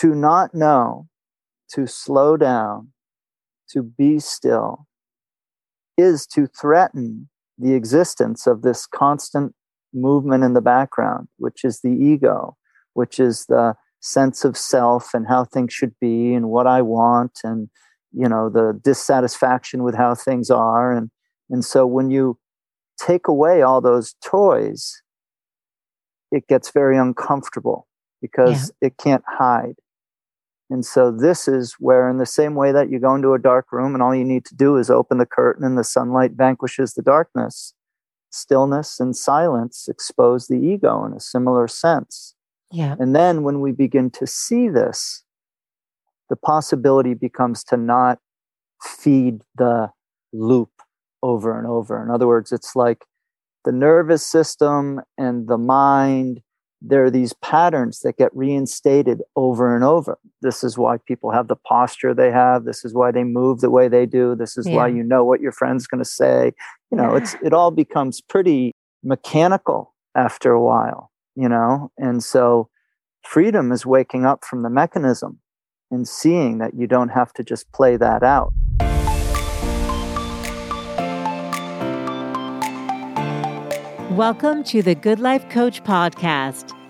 to not know, to slow down, to be still, is to threaten the existence of this constant movement in the background, which is the ego, which is the sense of self and how things should be and what I want and you know the dissatisfaction with how things are and and so when you take away all those toys it gets very uncomfortable because yeah. it can't hide and so this is where in the same way that you go into a dark room and all you need to do is open the curtain and the sunlight vanquishes the darkness stillness and silence expose the ego in a similar sense yeah and then when we begin to see this the possibility becomes to not feed the loop over and over. In other words, it's like the nervous system and the mind, there are these patterns that get reinstated over and over. This is why people have the posture they have. This is why they move the way they do. This is yeah. why you know what your friend's going to say. You know, yeah. it's it all becomes pretty mechanical after a while, you know? And so freedom is waking up from the mechanism and seeing that you don't have to just play that out. Welcome to the Good Life Coach podcast.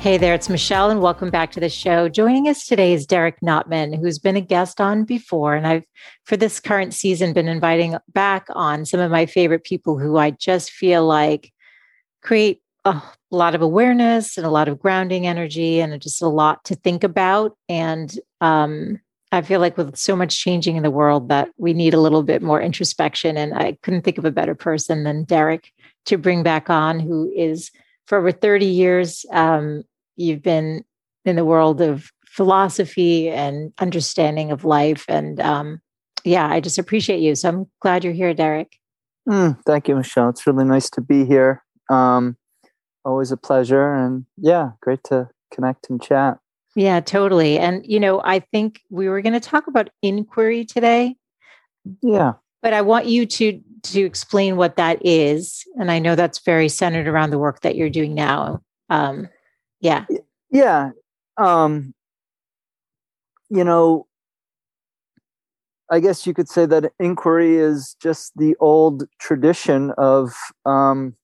Hey there, it's Michelle, and welcome back to the show. Joining us today is Derek Notman, who's been a guest on before. And I've, for this current season, been inviting back on some of my favorite people who I just feel like create a lot of awareness and a lot of grounding energy and just a lot to think about. And um, I feel like with so much changing in the world that we need a little bit more introspection. And I couldn't think of a better person than Derek to bring back on, who is for over 30 years, um, you've been in the world of philosophy and understanding of life. And um, yeah, I just appreciate you. So I'm glad you're here, Derek. Mm, thank you, Michelle. It's really nice to be here. Um, always a pleasure. And yeah, great to connect and chat. Yeah, totally. And, you know, I think we were going to talk about inquiry today. Yeah. But I want you to to explain what that is. And I know that's very centered around the work that you're doing now. Um, yeah. Yeah. Um, you know, I guess you could say that inquiry is just the old tradition of um,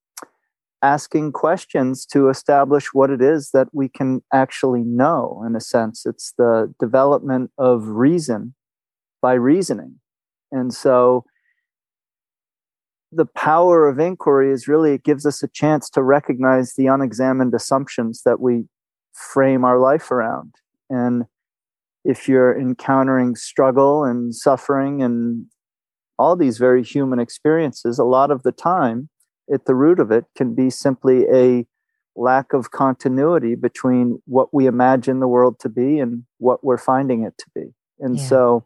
asking questions to establish what it is that we can actually know in a sense it's the development of reason by reasoning and so the power of inquiry is really it gives us a chance to recognize the unexamined assumptions that we frame our life around and if you're encountering struggle and suffering and all these very human experiences a lot of the time at the root of it can be simply a lack of continuity between what we imagine the world to be and what we're finding it to be. And yeah. so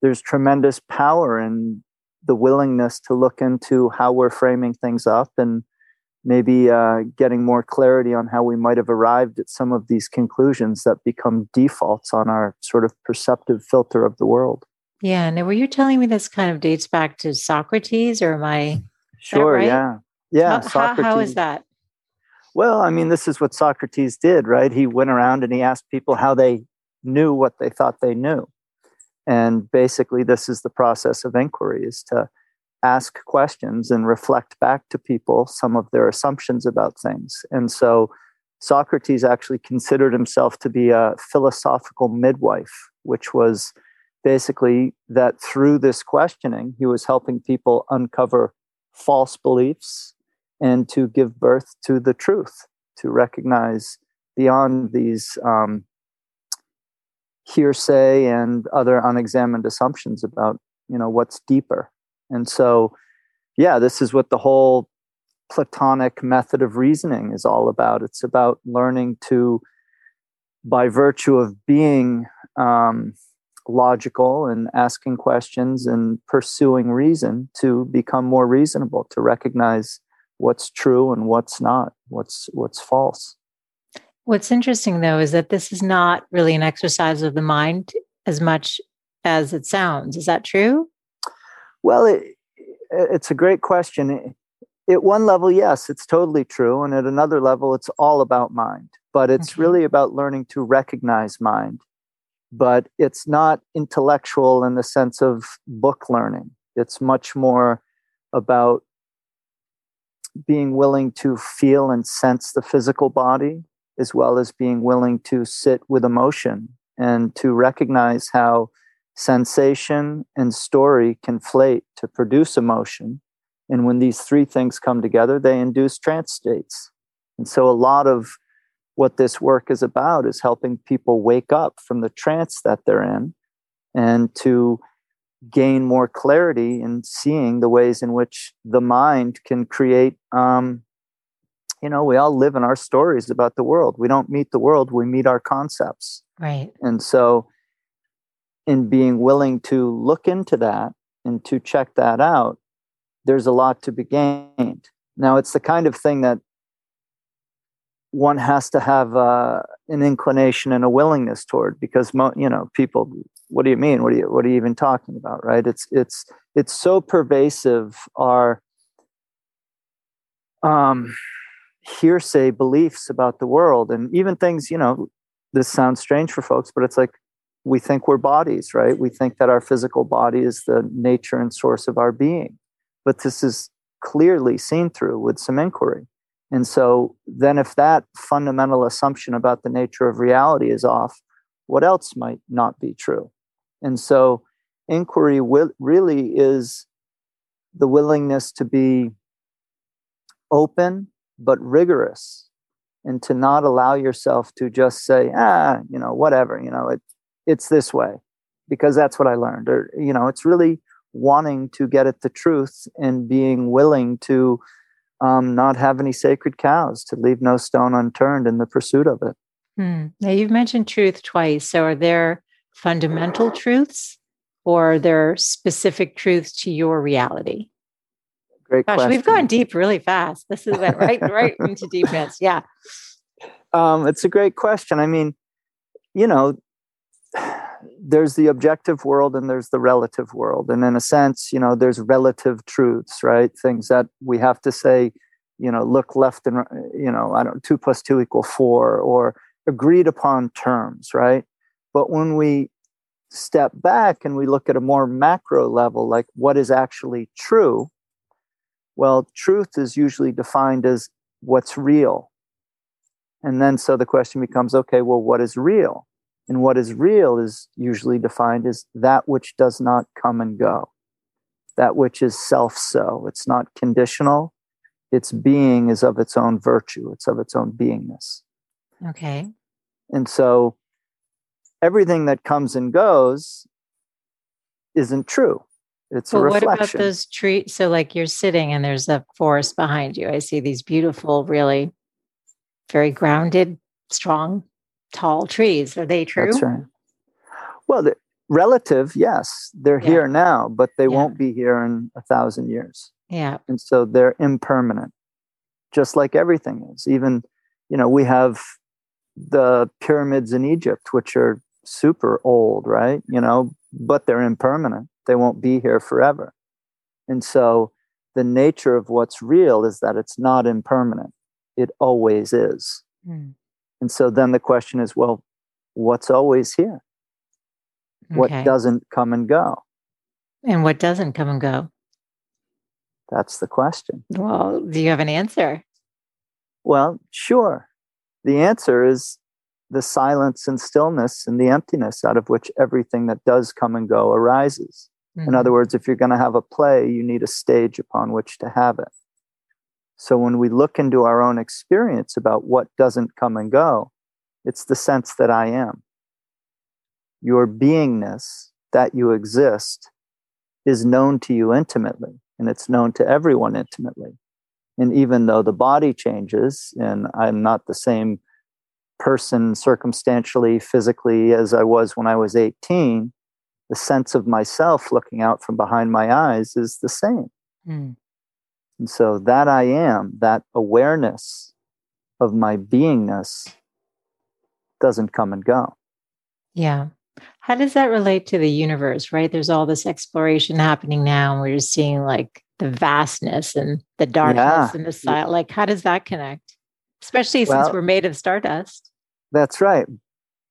there's tremendous power in the willingness to look into how we're framing things up and maybe uh, getting more clarity on how we might have arrived at some of these conclusions that become defaults on our sort of perceptive filter of the world. Yeah. Now, were you telling me this kind of dates back to Socrates, or am I Sure. Right? Yeah. Yeah. How, how is that? Well, I mean, this is what Socrates did, right? He went around and he asked people how they knew what they thought they knew. And basically, this is the process of inquiry is to ask questions and reflect back to people some of their assumptions about things. And so Socrates actually considered himself to be a philosophical midwife, which was basically that through this questioning, he was helping people uncover false beliefs and to give birth to the truth, to recognize beyond these um, hearsay and other unexamined assumptions about you know what's deeper. And so, yeah, this is what the whole Platonic method of reasoning is all about. It's about learning to, by virtue of being um, logical and asking questions and pursuing reason to become more reasonable, to recognize what's true and what's not, what's what's false. What's interesting though is that this is not really an exercise of the mind as much as it sounds. Is that true? Well, it, it's a great question. At one level, yes, it's totally true. And at another level, it's all about mind. But it's okay. really about learning to recognize mind. But it's not intellectual in the sense of book learning. It's much more about being willing to feel and sense the physical body, as well as being willing to sit with emotion and to recognize how sensation and story conflate to produce emotion. And when these three things come together, they induce trance states. And so, a lot of what this work is about is helping people wake up from the trance that they're in and to gain more clarity in seeing the ways in which the mind can create um, you know we all live in our stories about the world. We don't meet the world we meet our concepts. Right. And so in being willing to look into that and to check that out, there's a lot to be gained. Now, it's the kind of thing that one has to have uh, an inclination and a willingness toward because mo- you know people what do you mean? What are you what are you even talking about right? It's it's it's so pervasive our um hearsay beliefs about the world and even things you know this sounds strange for folks but it's like we think we're bodies, right? We think that our physical body is the nature and source of our being. But this is clearly seen through with some inquiry. And so then, if that fundamental assumption about the nature of reality is off, what else might not be true? And so, inquiry will, really is the willingness to be open but rigorous and to not allow yourself to just say, ah, you know, whatever, you know, it, it's this way because that's what I learned. Or, you know, it's really wanting to get at the truth and being willing to um, not have any sacred cows, to leave no stone unturned in the pursuit of it. Hmm. Now, you've mentioned truth twice. So, are there fundamental truths or are there specific truths to your reality? Great Gosh, question. we've gone deep really fast. This is went right, right into deepness. Yeah. Um, it's a great question. I mean, you know, there's the objective world and there's the relative world and in a sense you know there's relative truths right things that we have to say you know look left and you know i don't two plus two equal four or agreed upon terms right but when we step back and we look at a more macro level like what is actually true well truth is usually defined as what's real and then so the question becomes okay well what is real and what is real is usually defined as that which does not come and go, that which is self so. It's not conditional. Its being is of its own virtue, it's of its own beingness. Okay. And so everything that comes and goes isn't true. It's well, a reflection. So, what about those trees? So, like you're sitting and there's a forest behind you. I see these beautiful, really very grounded, strong tall trees. Are they true? That's right. Well, the, relative, yes, they're yeah. here now, but they yeah. won't be here in a thousand years. Yeah. And so they're impermanent, just like everything is. Even, you know, we have the pyramids in Egypt, which are super old, right? You know, but they're impermanent. They won't be here forever. And so the nature of what's real is that it's not impermanent, it always is. Mm. And so then the question is, well, what's always here? Okay. What doesn't come and go? And what doesn't come and go? That's the question. Well, do you have an answer? Well, sure. The answer is the silence and stillness and the emptiness out of which everything that does come and go arises. Mm-hmm. In other words, if you're going to have a play, you need a stage upon which to have it. So when we look into our own experience about what doesn't come and go, it's the sense that I am. Your beingness, that you exist, is known to you intimately, and it's known to everyone intimately. And even though the body changes, and I'm not the same person circumstantially, physically as I was when I was 18, the sense of myself looking out from behind my eyes is the same. Mm. And so that I am, that awareness of my beingness doesn't come and go. Yeah. How does that relate to the universe, right? There's all this exploration happening now, and we're just seeing like the vastness and the darkness yeah. and the silence. Like, how does that connect? Especially well, since we're made of stardust. That's right.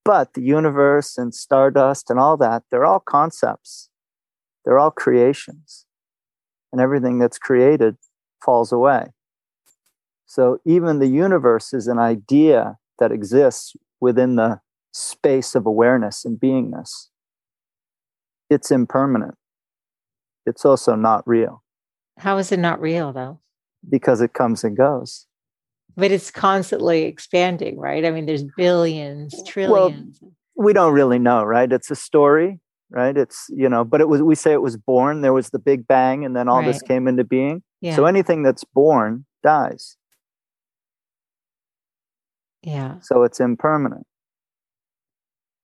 But the universe and stardust and all that, they're all concepts, they're all creations. And everything that's created falls away. So even the universe is an idea that exists within the space of awareness and beingness. It's impermanent. It's also not real. How is it not real though? Because it comes and goes but it's constantly expanding, right? I mean, there's billions, trillions. Well, we don't really know, right? It's a story, right? It's, you know, but it was, we say it was born, there was the big bang, and then all right. this came into being. Yeah. So anything that's born dies. Yeah. So it's impermanent.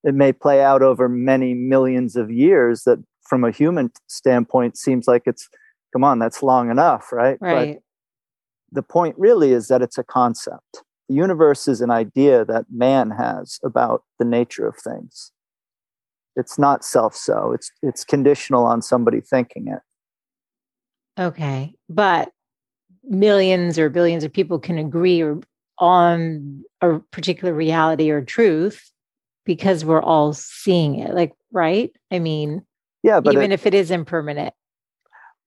It may play out over many millions of years that from a human standpoint seems like it's come on, that's long enough, right? Right. But the point really is that it's a concept. The universe is an idea that man has about the nature of things. It's not self so, it's, it's conditional on somebody thinking it. Okay. But millions or billions of people can agree or on a particular reality or truth because we're all seeing it like right i mean yeah but even it, if it is impermanent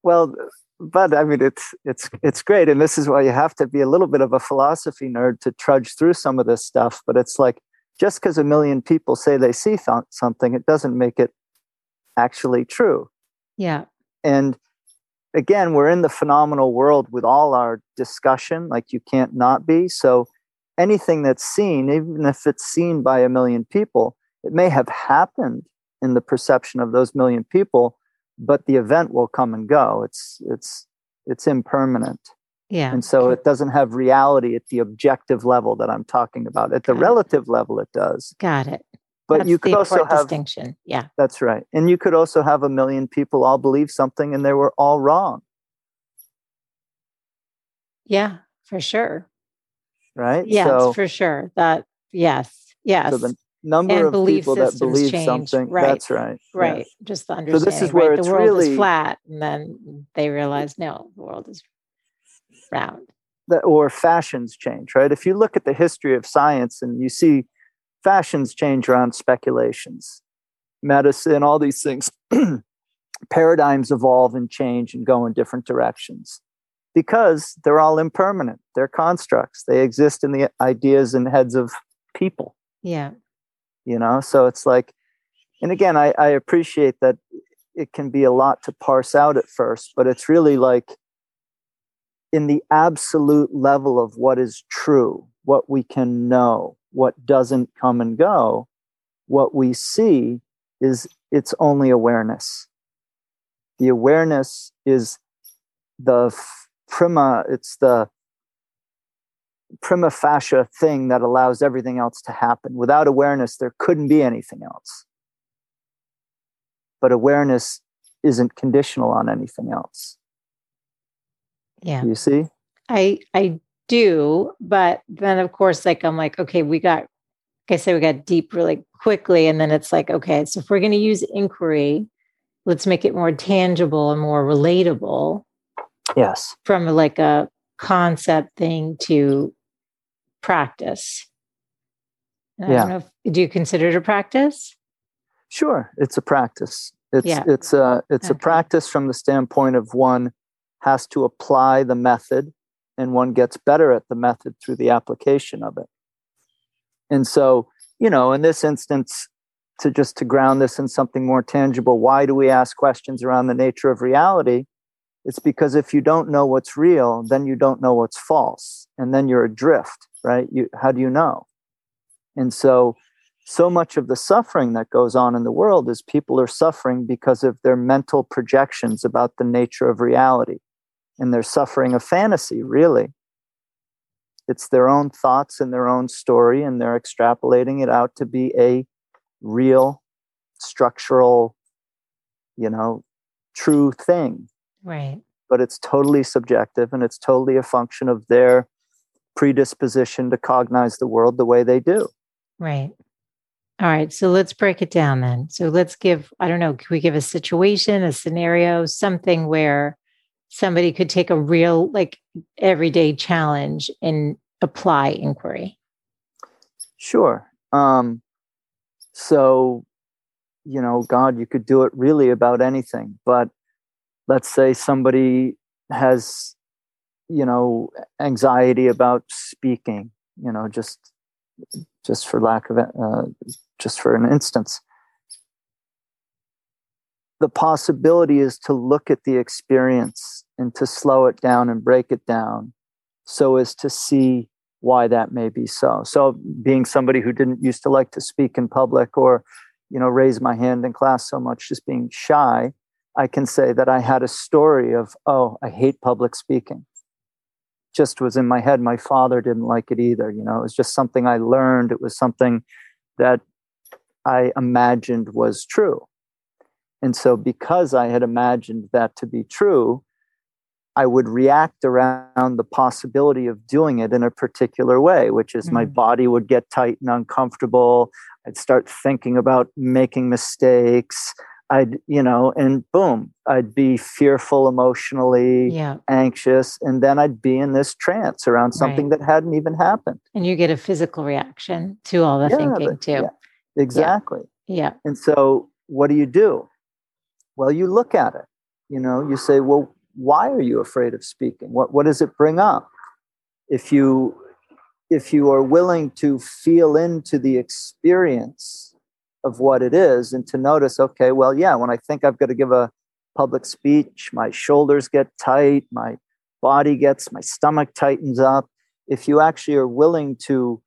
well but I mean, it's it's it's great, and this is why you have to be a little bit of a philosophy nerd to trudge through some of this stuff. But it's like just because a million people say they see th- something, it doesn't make it actually true. Yeah. And again, we're in the phenomenal world with all our discussion, like you can't not be. So anything that's seen, even if it's seen by a million people, it may have happened in the perception of those million people but the event will come and go. It's it's it's impermanent. Yeah. And so it doesn't have reality at the objective level that I'm talking about. At the Got relative it. level, it does. Got it. But that's you could also have distinction. Yeah. That's right. And you could also have a million people all believe something and they were all wrong. Yeah, for sure. Right? Yes, so, for sure. That yes. Yes. So the, number and of people that believe change. something. Right. That's right. Right. Yes. Just the understanding. So this is where right? the world really, is flat, and then they realize no, the world is round. That, or fashions change, right? If you look at the history of science and you see fashions change around speculations, medicine, all these things, paradigms evolve and change and go in different directions because they're all impermanent. They're constructs. They exist in the ideas and heads of people. Yeah you know? So it's like and again I, I appreciate that it can be a lot to parse out at first but it's really like in the absolute level of what is true what we can know what doesn't come and go what we see is it's only awareness. The awareness is the prima it's the prima facie thing that allows everything else to happen. Without awareness, there couldn't be anything else. But awareness isn't conditional on anything else. Yeah. You see? I I do, but then of course, like I'm like, okay, we got like I said, we got deep really quickly. And then it's like, okay, so if we're gonna use inquiry, let's make it more tangible and more relatable. Yes. From like a concept thing to practice. And yeah. If, do you consider it a practice? Sure, it's a practice. It's yeah. it's uh, a it's okay. a practice from the standpoint of one has to apply the method and one gets better at the method through the application of it. And so, you know, in this instance, to just to ground this in something more tangible, why do we ask questions around the nature of reality? It's because if you don't know what's real, then you don't know what's false, and then you're adrift right? You, how do you know? And so, so much of the suffering that goes on in the world is people are suffering because of their mental projections about the nature of reality. And they're suffering a fantasy, really. It's their own thoughts and their own story, and they're extrapolating it out to be a real structural you know, true thing. Right. But it's totally subjective and it's totally a function of their predisposition to cognize the world the way they do. Right. All right. So let's break it down then. So let's give, I don't know, can we give a situation, a scenario, something where somebody could take a real, like, everyday challenge and apply inquiry? Sure. Um, so, you know, God, you could do it really about anything. But let's say somebody has, you know, anxiety about speaking, you know, just just for lack of uh, just for an instance. The possibility is to look at the experience and to slow it down and break it down so as to see why that may be so. So being somebody who didn't used to like to speak in public or you know raise my hand in class so much just being shy i can say that i had a story of oh i hate public speaking just was in my head my father didn't like it either you know it was just something i learned it was something that i imagined was true and so because i had imagined that to be true I would react around the possibility of doing it in a particular way, which is mm-hmm. my body would get tight and uncomfortable. I'd start thinking about making mistakes. I'd, you know, and boom, I'd be fearful emotionally, yeah. anxious, and then I'd be in this trance around something right. that hadn't even happened. And you get a physical reaction to all the yeah, thinking but, too. Yeah, exactly. Yeah. yeah. And so what do you do? Well, you look at it. You know, you say, well, why are you afraid of speaking? What, what does it bring up? If you, if you are willing to feel into the experience of what it is and to notice, okay, well, yeah, when I think I've got to give a public speech, my shoulders get tight, my body gets, my stomach tightens up. If you actually are willing to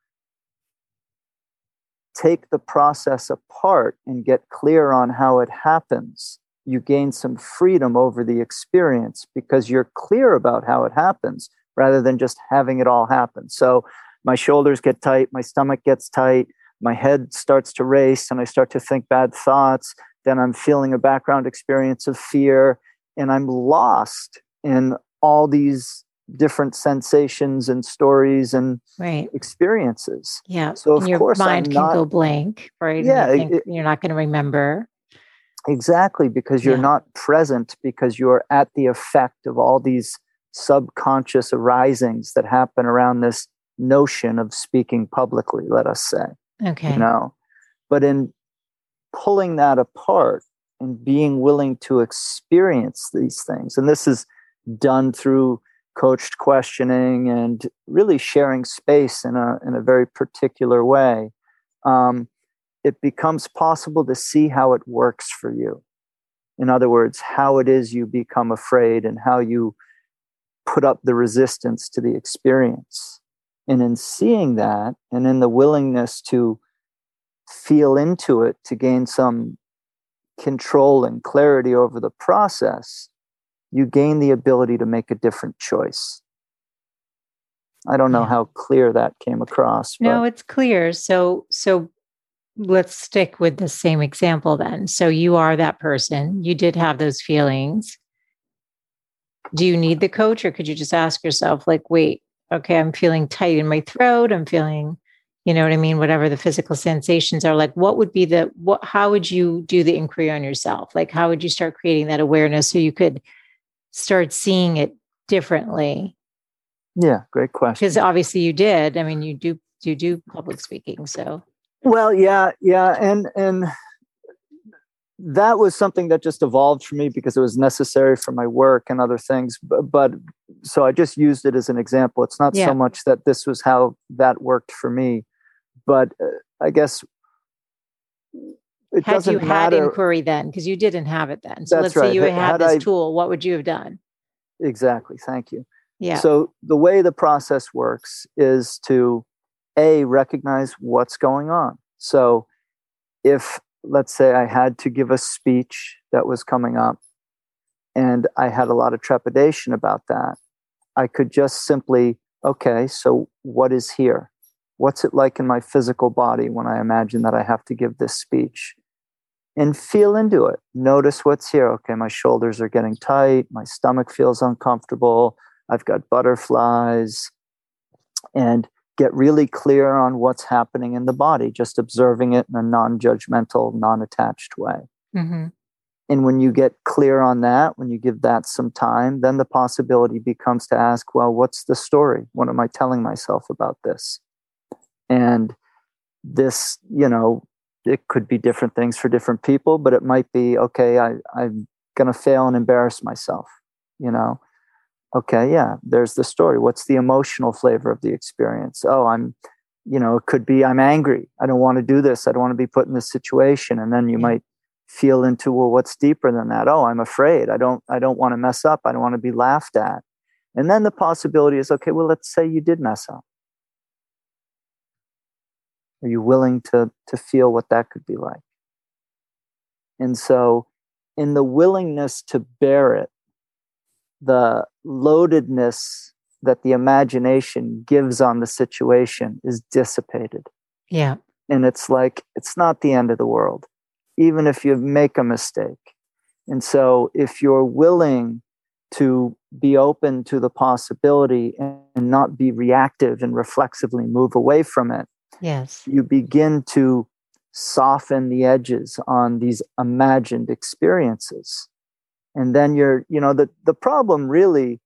take the process apart and get clear on how it happens, you gain some freedom over the experience because you're clear about how it happens rather than just having it all happen. So my shoulders get tight, my stomach gets tight, my head starts to race, and I start to think bad thoughts. Then I'm feeling a background experience of fear, and I'm lost in all these different sensations and stories and right. experiences. Yeah. So of your course, mind I'm can not, go blank, right? Yeah, you it, you're not going to remember. Exactly, because you're yeah. not present, because you're at the effect of all these subconscious arisings that happen around this notion of speaking publicly, let us say. Okay. You know, but in pulling that apart and being willing to experience these things, and this is done through coached questioning and really sharing space in a in a very particular way. Um, it becomes possible to see how it works for you. In other words, how it is you become afraid and how you put up the resistance to the experience. And in seeing that and in the willingness to feel into it to gain some control and clarity over the process, you gain the ability to make a different choice. I don't know yeah. how clear that came across. No, it's clear. So, so let's stick with the same example then. So you are that person, you did have those feelings. Do you need the coach or could you just ask yourself, like, wait, okay, I'm feeling tight in my throat, I'm feeling, you know what I mean, whatever the physical sensations are, like what would be the what how would you do the inquiry on yourself? Like how would you start creating that awareness so you could start seeing it differently? Yeah, great question. Because obviously you did. I mean, you do you do public speaking, so well, yeah, yeah, and and that was something that just evolved for me because it was necessary for my work and other things. But, but so I just used it as an example. It's not yeah. so much that this was how that worked for me, but uh, I guess it had you had matter. inquiry then because you didn't have it then. So let's right. say you had, had this I, tool. What would you have done? Exactly. Thank you. Yeah. So the way the process works is to a recognize what's going on so if let's say i had to give a speech that was coming up and i had a lot of trepidation about that i could just simply okay so what is here? What's it like in my physical body when i imagine that i have to give this speech? And feel into it. Notice what's here. Okay, my shoulders are getting tight, my stomach feels uncomfortable, I've got butterflies, and get really clear on what's happening in the body, just observing it in a non judgmental, non attached way. Mm-hmm. And when you get clear on that, when you give that some time, then the possibility becomes to ask, well, what's the story? What am I telling myself about this? And this, you know, it could be different things for different people, but it might be, okay, I, I'm going to fail and embarrass myself, you know? Okay, yeah, there's the story. What's the emotional flavor of the experience? Oh, I'm, you know, it could be I'm angry. I don't want to do this. I don't want to be put in this situation. And then you might feel into well what's deeper than that oh i'm afraid i don't i don't want to mess up i don't want to be laughed at and then the possibility is okay well let's say you did mess up are you willing to to feel what that could be like and so in the willingness to bear it the loadedness that the imagination gives on the situation is dissipated yeah and it's like it's not the end of the world even if you make a mistake. And so, if you're willing to be open to the possibility and not be reactive and reflexively move away from it, yes, you begin to soften the edges on these imagined experiences. And then you're, you know, the, the problem really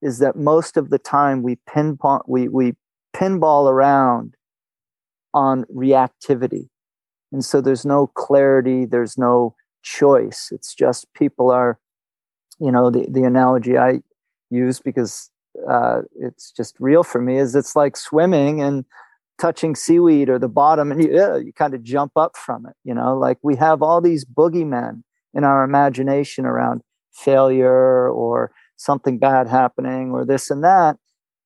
is that most of the time we pinpoint, we, we pinball around on reactivity and so there's no clarity, there's no choice. It's just people are, you know, the, the analogy I use because uh, it's just real for me is it's like swimming and touching seaweed or the bottom and you, you kind of jump up from it, you know, like we have all these boogeymen in our imagination around failure or something bad happening or this and that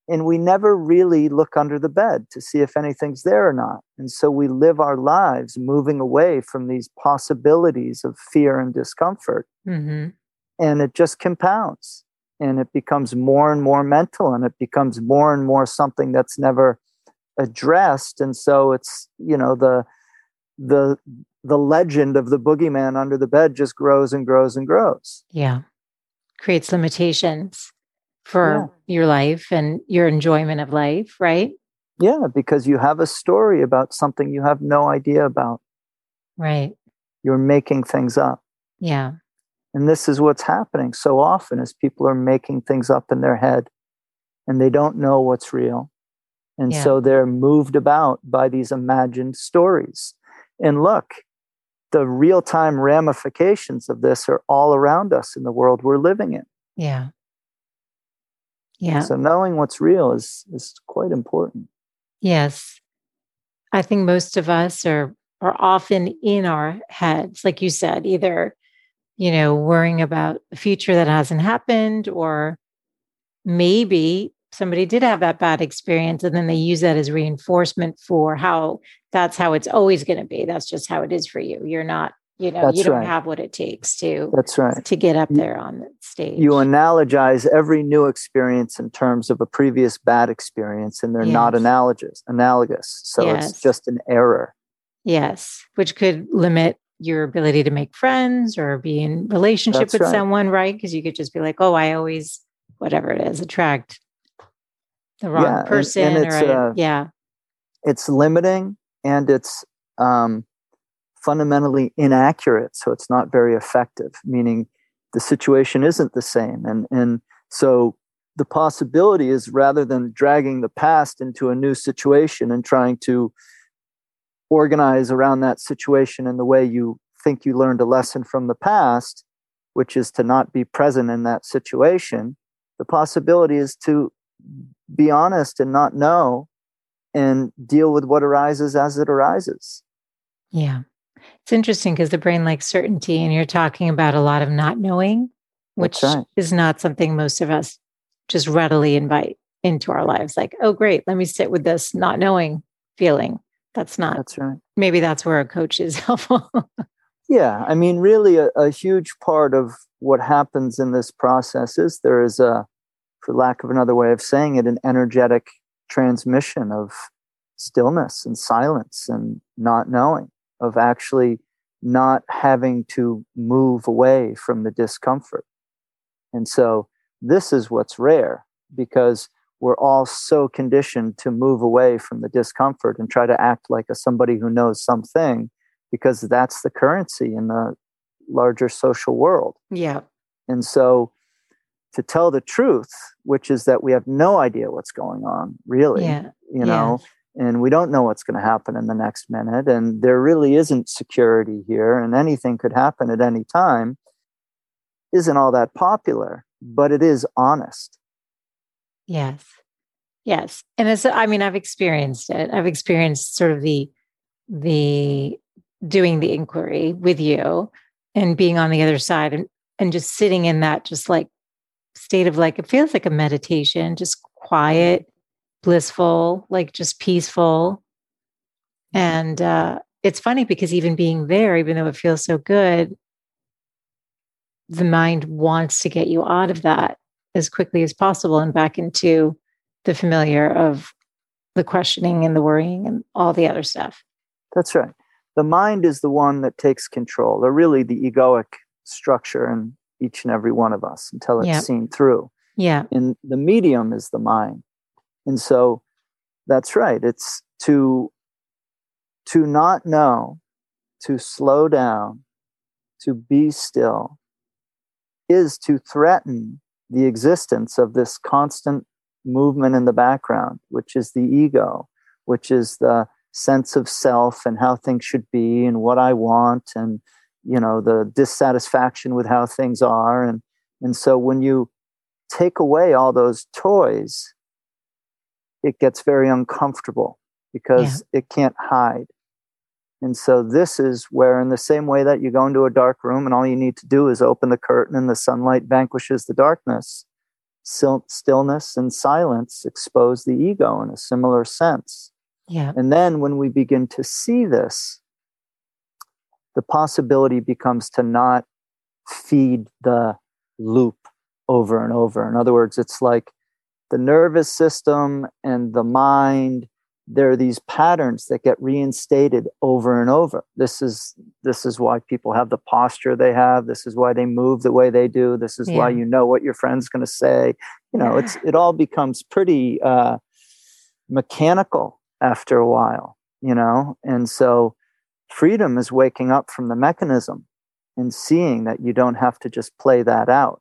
and we never really look under the bed to see if anything's there or not. And so we live our lives moving away from these possibilities of fear and discomfort. Mm-hmm. And it just compounds and it becomes more and more mental and it becomes more and more something that's never addressed. And so it's, you know, the, the, the legend of the boogeyman under the bed just grows and grows and grows. Yeah. Creates limitations for yeah. your life and your enjoyment of life, right? Yeah, because you have a story about something you have no idea about. Right. You're making things up. Yeah. And this is what's happening so often is people are making things up in their head and they don't know what's real. And yeah. so they're moved about by these imagined stories. And look, the real time ramifications of this are all around us in the world we're living in. Yeah. Yeah. So knowing what's real is is quite important. Yes. I think most of us are are often in our heads, like you said, either, you know, worrying about the future that hasn't happened, or maybe somebody did have that bad experience and then they use that as reinforcement for how that's how it's always going to be. That's just how it is for you. You're not you know that's you don't right. have what it takes to that's right to get up there on the stage you analogize every new experience in terms of a previous bad experience and they're yes. not analogous analogous so yes. it's just an error yes which could limit your ability to make friends or be in relationship that's with right. someone right because you could just be like oh i always whatever it is attract the wrong yeah, person and, and or uh, yeah it's limiting and it's um fundamentally inaccurate, so it's not very effective, meaning the situation isn't the same. And, and so the possibility is rather than dragging the past into a new situation and trying to organize around that situation in the way you think you learned a lesson from the past, which is to not be present in that situation, the possibility is to be honest and not know and deal with what arises as it arises. Yeah. It's interesting because the brain likes certainty, and you're talking about a lot of not knowing, which right. is not something most of us just readily invite into our lives. Like, oh, great, let me sit with this not knowing feeling. That's not. That's right. Maybe that's where a coach is helpful. yeah, I mean, really, a, a huge part of what happens in this process is there is a, for lack of another way of saying it, an energetic transmission of stillness and silence and not knowing of actually not having to move away from the discomfort. And so this is what's rare because we're all so conditioned to move away from the discomfort and try to act like a somebody who knows something because that's the currency in the larger social world. Yeah. And so to tell the truth, which is that we have no idea what's going on, really, yeah. you know, yeah. and we don't know what's going to happen in the next minute. And there really isn't security here, and anything could happen at any time, isn't all that popular, but it is honest. Yes. Yes. And it's, I mean, I've experienced it. I've experienced sort of the, the doing the inquiry with you and being on the other side and, and just sitting in that, just like state of like, it feels like a meditation, just quiet, blissful, like just peaceful. And uh, it's funny because even being there, even though it feels so good, the mind wants to get you out of that as quickly as possible and back into the familiar of the questioning and the worrying and all the other stuff. That's right. The mind is the one that takes control, or really the egoic structure in each and every one of us until it's seen through. Yeah. And the medium is the mind. And so that's right. It's to to not know, to slow down, to be still is to threaten the existence of this constant movement in the background, which is the ego, which is the sense of self and how things should be and what I want and you know the dissatisfaction with how things are. And and so when you take away all those toys it gets very uncomfortable because yeah. it can't hide. And so this is where in the same way that you go into a dark room and all you need to do is open the curtain and the sunlight vanquishes the darkness stillness and silence expose the ego in a similar sense. Yeah. And then when we begin to see this the possibility becomes to not feed the loop over and over. In other words, it's like the nervous system and the mind there are these patterns that get reinstated over and over this is this is why people have the posture they have this is why they move the way they do this is yeah. why you know what your friend's going to say you know yeah. it's it all becomes pretty uh mechanical after a while you know and so Freedom is waking up from the mechanism and seeing that you don't have to just play that out.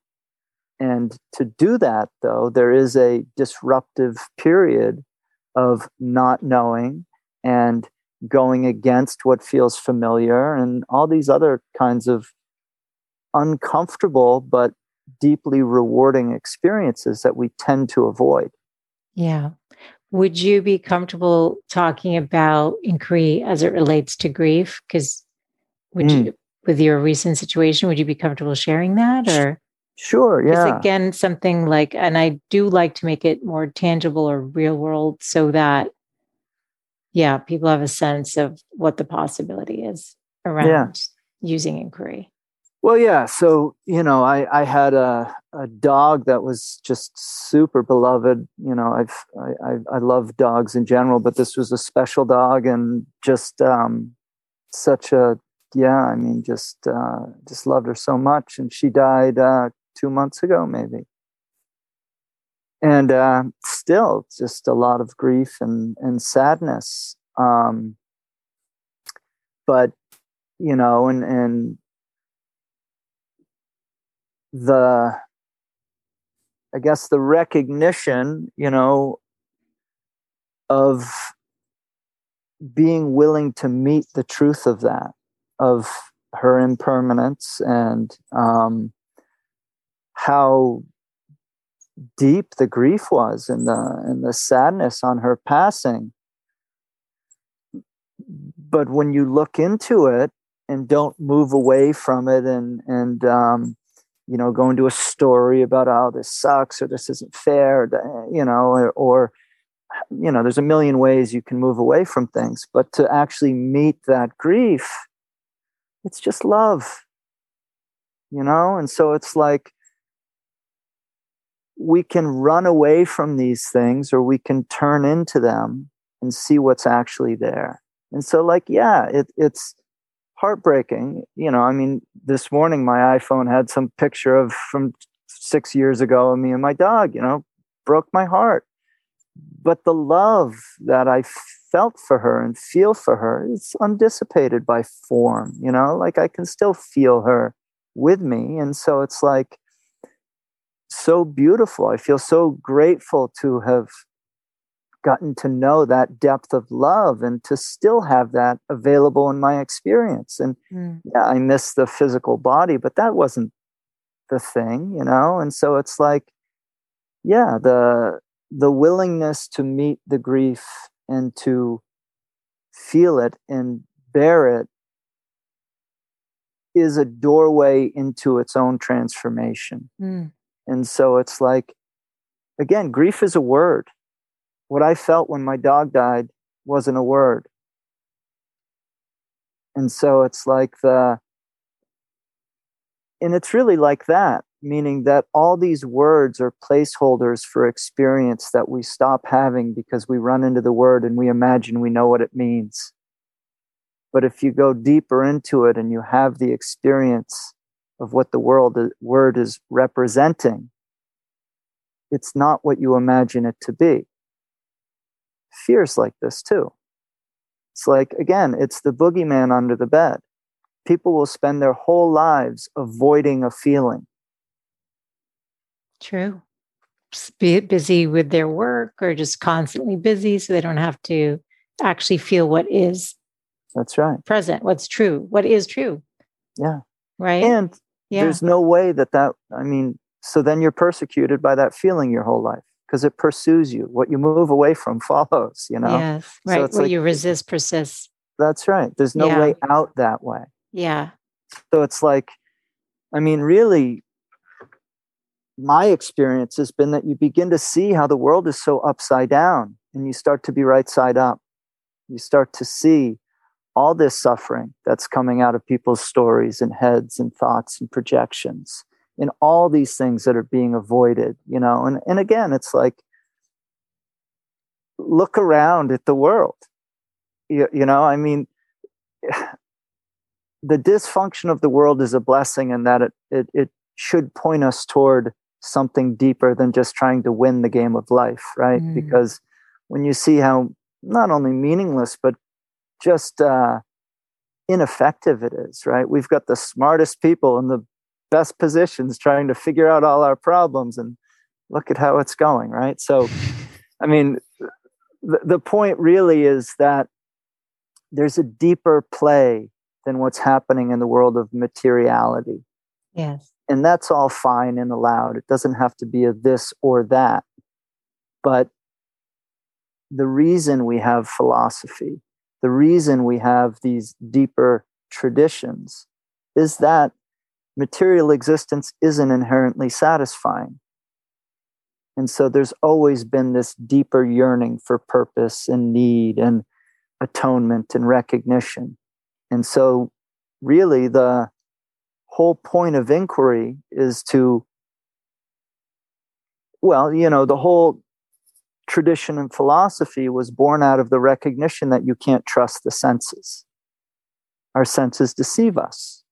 And to do that, though, there is a disruptive period of not knowing and going against what feels familiar and all these other kinds of uncomfortable but deeply rewarding experiences that we tend to avoid. Yeah. Would you be comfortable talking about inquiry as it relates to grief? Because would mm. you, with your recent situation, would you be comfortable sharing that or? Sure, yeah. again, something like, and I do like to make it more tangible or real world so that, yeah, people have a sense of what the possibility is around yeah. using inquiry. Well, yeah. So you know, I I had a a dog that was just super beloved. You know, I've I I, I love dogs in general, but this was a special dog and just um, such a yeah. I mean, just uh, just loved her so much, and she died uh, two months ago, maybe. And uh, still, just a lot of grief and and sadness. Um, but you know, and and the i guess the recognition you know of being willing to meet the truth of that of her impermanence and um, how deep the grief was and the and the sadness on her passing. But when you look into it and don't move away from it and and um, you know, go into a story about oh this sucks or this isn't fair, or, you know, or, or you know, there's a million ways you can move away from things, but to actually meet that grief, it's just love, you know, and so it's like we can run away from these things or we can turn into them and see what's actually there. And so, like, yeah, it, it's heartbreaking. You know, I mean, this morning my iPhone had some picture of from six years ago of me and my dog, you know, broke my heart. But the love that I felt for her and feel for her is undissipated by form, you know, like I can still feel her with me. And so it's like so beautiful. I feel so grateful to have gotten to know that depth of love and to still have that available in my experience. And mm. yeah, I miss the physical body, but that wasn't the thing, you know? And so it's like, yeah, the the willingness to meet the grief and to feel it and bear it is a doorway into its own transformation. Mm. And so it's like, again, grief is a word. What I felt when my dog died wasn't a word. And so it's like the, and it's really like that, meaning that all these words are placeholders for experience that we stop having because we run into the word and we imagine we know what it means. But if you go deeper into it and you have the experience of what the world the word is representing, it's not what you imagine it to be. Fear's like this too. It's like, again, it's the boogeyman under the bed. People will spend their whole lives avoiding a feeling. True. Be busy with their work or just constantly busy so they don't have to actually feel what is that's right present what's true what is true yeah right and yeah. there's no way that that i mean so then you're persecuted by that feeling your whole life because it pursues you. What you move away from follows, you know? Yes, right. So what like, you resist persists. That's right. There's no yeah. way out that way. Yeah. So it's like, I mean, really, my experience has been that you begin to see how the world is so upside down and you start to be right side up. You start to see all this suffering that's coming out of people's stories and heads and thoughts and projections in all these things that are being avoided you know? And and again it's like look around at the world. You, you know i mean the dysfunction of the world is a blessing in that it, it it should point us toward something deeper than just trying to win the game of life right? Mm. because when you see how not only meaningless but just uh, ineffective it is right? We've got the smartest people in the best positions trying to figure out all our problems and look at how it's going right? So i mean the, the point really is that there's a deeper play than what's happening in the world of materiality. Yes. And that's all fine and allowed. It doesn't have to be a this or that. But the reason we have philosophy the reason we have these deeper traditions is that material existence isn't inherently satisfying. And so there's always been this deeper yearning for purpose and need and atonement and recognition. And so, really, the whole point of inquiry is to, well, you know, the whole tradition and philosophy was born out of the recognition that you can't trust the senses. Our senses deceive us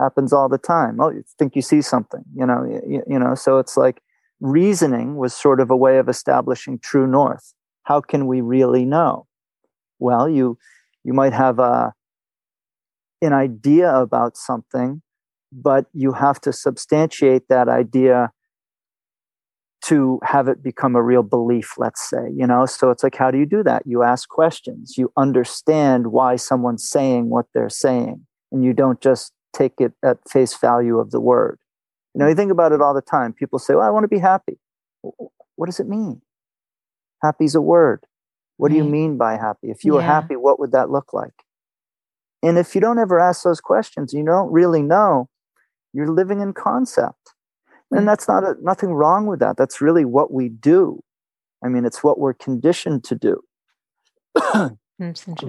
happens all the time. Oh you think you see something you know you, you know so it's like reasoning was sort of a way of establishing true north. How can we really know? Well you you might have a an idea about something but you have to substantiate that idea to have it become a real belief let's say you know? So it's like how do you do that? You ask questions. You understand why someone's saying what they're saying and you don't just take it at face value of the word. You know, you think about it all the time. People say, Well, I want to be happy. What does it mean? Happy's a word. What do you mean by happy? If you yeah. were happy, what would that look like? And if you don't ever ask those questions, you don't really know, you're living in concept. And that's not a, nothing wrong with that. That's really what we do. I mean, it's what we're conditioned to do.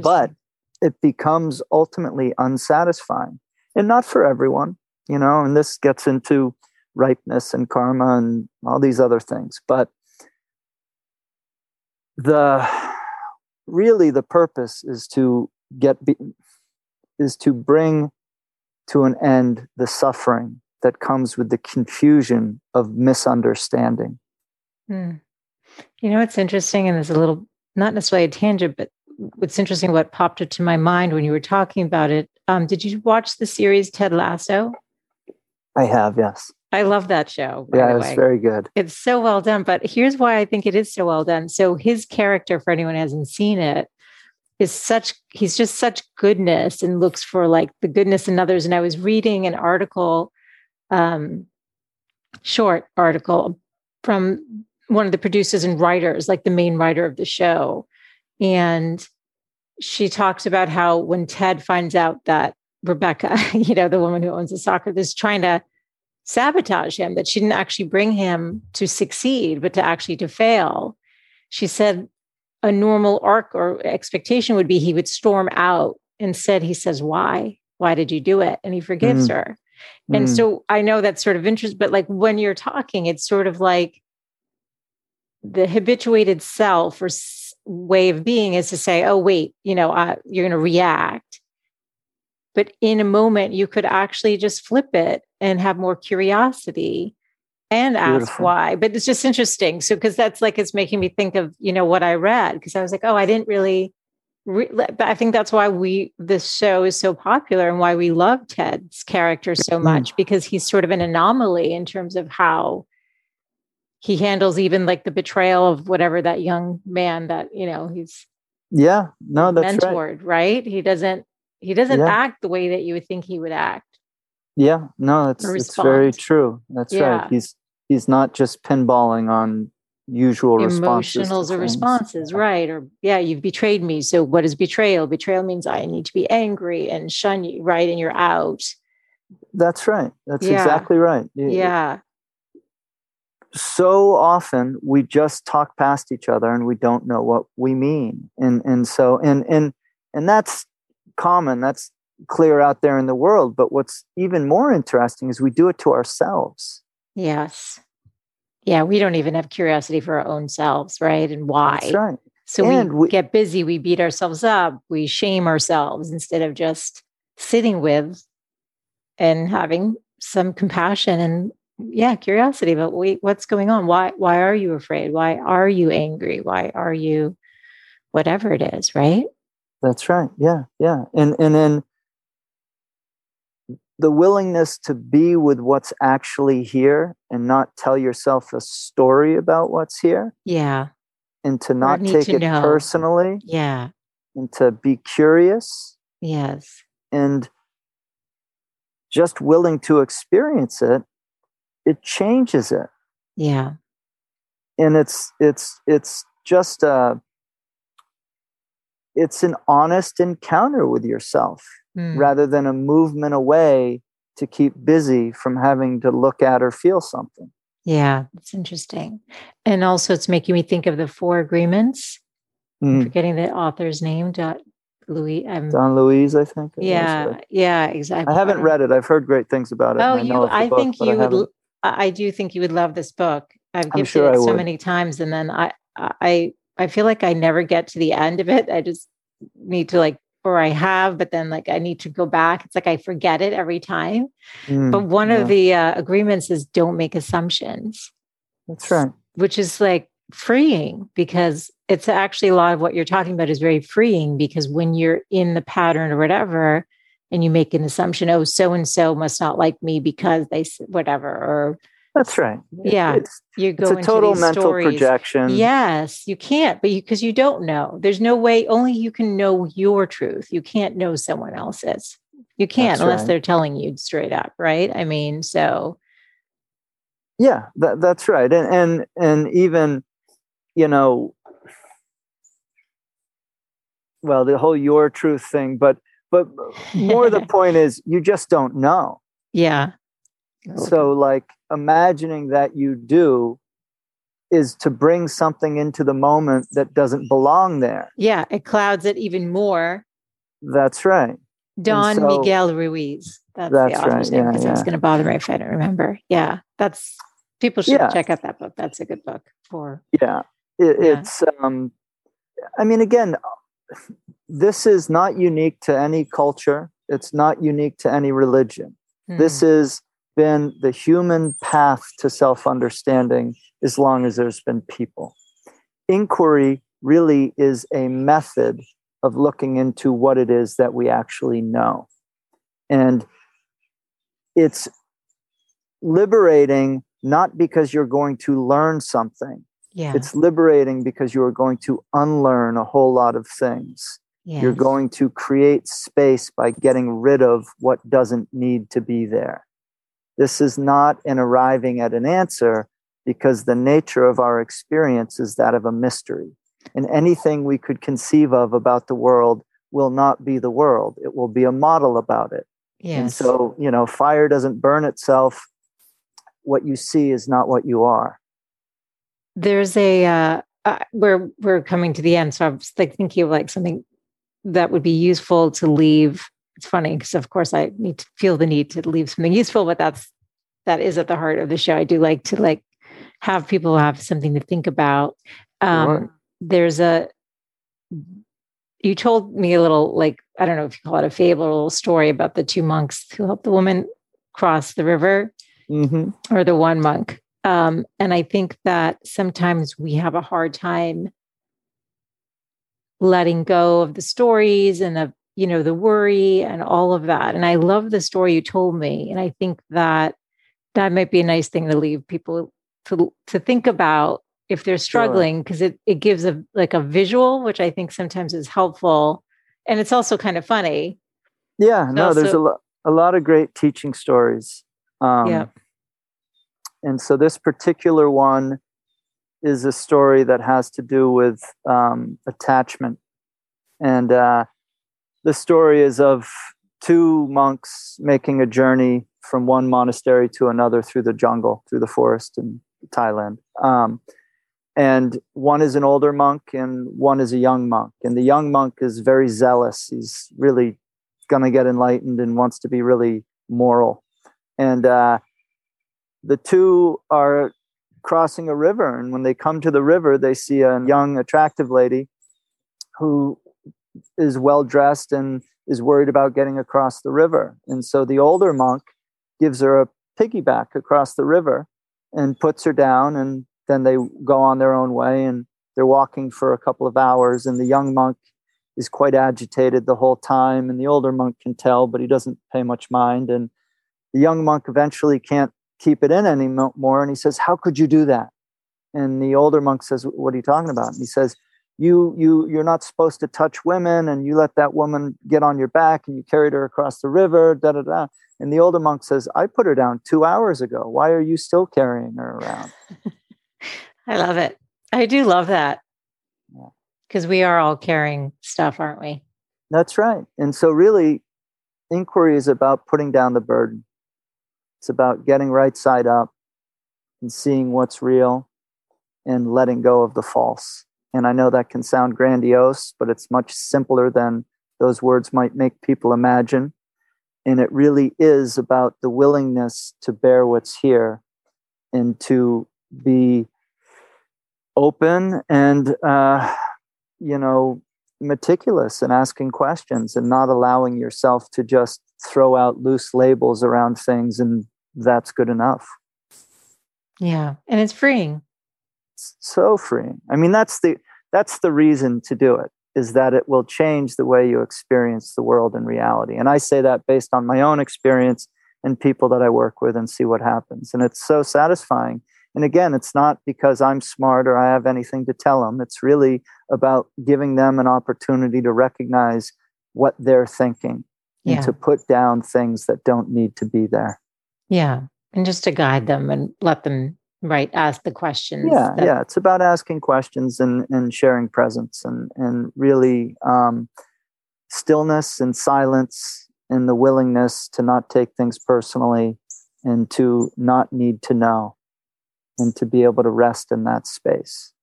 but it becomes ultimately unsatisfying and not for everyone, you know, and this gets into ripeness and karma and all these other things. But the really the purpose is to get be, is to bring to an end the suffering that comes with the confusion of misunderstanding. Hmm. You know, it's interesting, and there's a little, not necessarily a tangent, but what's interesting, what popped into my mind when you were talking about it. Um, did you watch the series Ted Lasso? I have, yes. I love that show. Yeah, it's very good. It's so well done. But here's why I think it is so well done. So his character, for anyone who hasn't seen it, is such he's just such goodness and looks for like the goodness in others. And I was reading an article, um, short article from one of the producers and writers, like the main writer of the show. And she talks about how when Ted finds out that Rebecca, you know, the woman who owns the soccer, is trying to sabotage him, that she didn't actually bring him to succeed, but to actually to fail. She said a normal arc or expectation would be he would storm out. Instead, he says, Why? Why did you do it? And he forgives mm. her. And mm. so I know that's sort of interesting, but like when you're talking, it's sort of like the habituated self or way of being is to say, oh, wait, you know, uh, you're going to react. But in a moment, you could actually just flip it and have more curiosity and ask Beautiful. why. But it's just interesting. So, because that's like, it's making me think of, you know, what I read, because I was like, oh, I didn't really. Re- I think that's why we this show is so popular and why we love Ted's character so mm. much because he's sort of an anomaly in terms of how he handles even like the betrayal of whatever that young man that you know he's yeah no that's mentored right. right, he doesn't he doesn't yeah. act the way that you would think he would act. Yeah no that's very true. That's yeah. right he's he's not just pinballing on usual emotionals or responses right or yeah you've betrayed me so what is betrayal? Betrayal means i need to be angry and shun you right and you're out. That's right. That's yeah. exactly right. Yeah so often we just talk past each other and we don't know what we mean. And and so and and and that's common that's clear out there in the world. But what's even more interesting is we do it to ourselves. Yes. Yeah we don't even have curiosity for our own selves right? And why? That's right. So we, we get busy we beat ourselves up we shame ourselves instead of just sitting with and having some compassion and yeah curiosity about wait, what's going on? Why why are you afraid? Why are you angry? Why are you whatever it is right? That's right. Yeah yeah. And and then the willingness to be with what's actually here and not tell yourself a story about what's here. Yeah. And to not take to it know. personally. Yeah. And to be curious. Yes. And just willing to experience it it changes it yeah and it's it's it's just a it's an honest encounter with yourself mm. rather than a movement away to keep busy from having to look at or feel something yeah it's interesting and also it's making me think of the four agreements mm. forgetting the author's name Louis. Um, Don Louise, I think. Yeah, yeah, exactly. I haven't read it. I've heard great things about it. Oh, you, I book, think you would. I do think you would love this book. I've given sure it so many times, and then I, I, I feel like I never get to the end of it. I just need to like, or I have, but then like I need to go back. It's like I forget it every time. Mm, but one yeah. of the uh, agreements is don't make assumptions. That's right. Which is like freeing because it's actually a lot of what you're talking about is very freeing because when you're in the pattern or whatever, and you make an assumption, oh, so and so must not like me because they whatever or that's right. Yeah, it's, you go it's a total mental stories. projection. Yes, you can't, but because you, you don't know, there's no way. Only you can know your truth. You can't know someone else's. You can't that's unless right. they're telling you straight up, right? I mean, so yeah, that, that's right, and and and even you know, well, the whole your truth thing, but but more the point is you just don't know yeah so like imagining that you do is to bring something into the moment that doesn't belong there yeah it clouds it even more that's right don so, miguel ruiz that's, that's the author's right. name because yeah, yeah. going to bother me if i don't remember yeah that's people should yeah. check out that book that's a good book for yeah, it, yeah. it's um i mean again this is not unique to any culture it's not unique to any religion. Hmm. This has been the human path to self understanding as long as there's been people. Inquiry really is a method of looking into what it is that we actually know. And it's liberating not because you're going to learn something, yeah. it's liberating because you are going to unlearn a whole lot of things. You're going to create space by getting rid of what doesn't need to be there. This is not an arriving at an answer because the nature of our experience is that of a mystery. And anything we could conceive of about the world will not be the world, it will be a model about it. Yes. And so, you know, fire doesn't burn itself. What you see is not what you are. there's a uh, uh, we're we're coming to the end so i was like thinking of like something that would be useful to leave. It's funny because of course i need to feel the need to leave something useful but that's that is at the heart of the show. I do like to like have people have something to think about. Um there's a you told me a little like i don't know if you call it a fable or a little story about the two monks who helped the woman cross the river hmm or the one monk. Um, and I think that sometimes we have a hard time letting go of the stories and of, you know, the worry and all of that. And I love the story you told me. And I think that that might be a nice thing to leave people to, to think about if they're struggling, because it, it gives a like a visual, which I think sometimes is helpful. And it's also kind of funny. Yeah, no, there's a, also- lo- a lot of great teaching stories. Um, Yeah. And so this particular one is a story that has to do with um, attachment. And uh, the story is of two monks making a journey from one monastery to another through the jungle, through the forest in Thailand. Um, and one is an older monk and one is a young monk. And the young monk is very zealous. He's really going to get enlightened and wants to be really moral. And uh, the two are crossing a river. And when they come to the river, they see a young, attractive lady who is well dressed and is worried about getting across the river. And so the older monk gives her a piggyback across the river and puts her down. And then they go on their own way and they're walking for a couple of hours. And the young monk is quite agitated the whole time. And the older monk can tell, but he doesn't pay much mind. And the young monk eventually can't keep it in anymore. And he says, How could you do that? And the older monk says, What are you talking about? And he says, you you you're not supposed to touch women and you let that woman get on your back and you carried her across the river da da da and the older monk says i put her down two hours ago why are you still carrying her around I love it. I do love that. Yeah. Because we are all carrying stuff, aren't we? that's right and so really inquiry is about putting down the burden it's about getting right side up and seeing what's real and letting go of the false. And i know that can sound grandiose but it's much simpler than those words might make people imagine. And it really is about the willingness to bear what's here and to be open and uh, you know meticulous and asking questions and not allowing yourself to just throw out loose labels around things and that's good enough. Yeah. And it's freeing. it's so freeing. I mean that's the that's the reason to do it is that it will change the way you experience the world in reality. And i say that based on my own experience and people that i work with and see what happens. And it's so satisfying. And again it's not because i'm smart or i have anything to tell them it's really about giving them an opportunity to recognize what they're thinking and to put down things that don't need to be there Yeah. And just to guide them and let them, right, ask the questions. yeah that- yeah it's about asking questions and and sharing presence and and really um stillness and silence and the willingness to not take things personally and to not need to know and to be able to rest in that space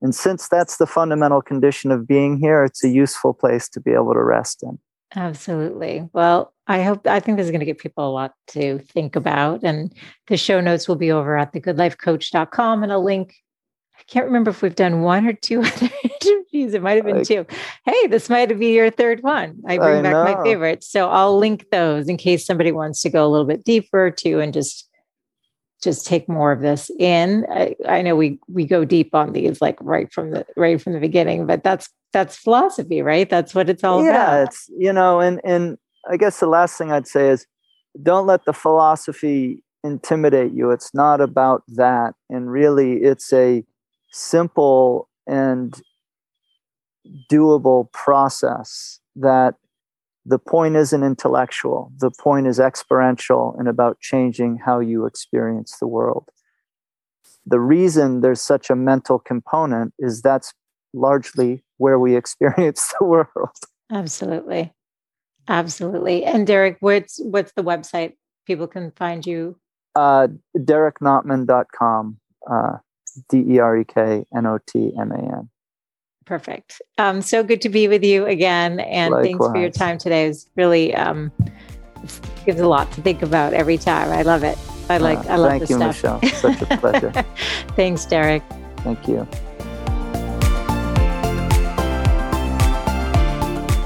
and since that's the fundamental condition of being here it's a useful place to be able to rest in Absolutely. Well, I hope, I think this is going to give people a lot to think about. And the show notes will be over at thegoodlifecoach.com and a link. I can't remember if we've done one or two other Jeez, it might have been like, two. Hey, this might be your third one. I bring I back know. my favorites. So I'll link those in case somebody wants to go a little bit deeper too and just just take more of this in. I, I know we we go deep on these like right from the right from the beginning, but that's that's philosophy, right? That's what it's all yeah, about. Yeah, it's you know, and and I guess the last thing I'd say is don't let the philosophy intimidate you. It's not about that. And really, it's a simple and doable process that the point isn't intellectual. The point is experiential and about changing how you experience the world. The reason there's such a mental component is that's largely where we experience the world. Absolutely. Absolutely. And Derek, what's what's the website people can find you? Uh, DerekNotman.com. Uh, D E R E K N O T M A N. Perfect. Um, so good to be with you again, and Likewise. thanks for your time today. It was really um, gives a lot to think about every time. I love it. I like. Uh, I love thank this you, stuff. Michelle. Such a pleasure. thanks, Derek. Thank you.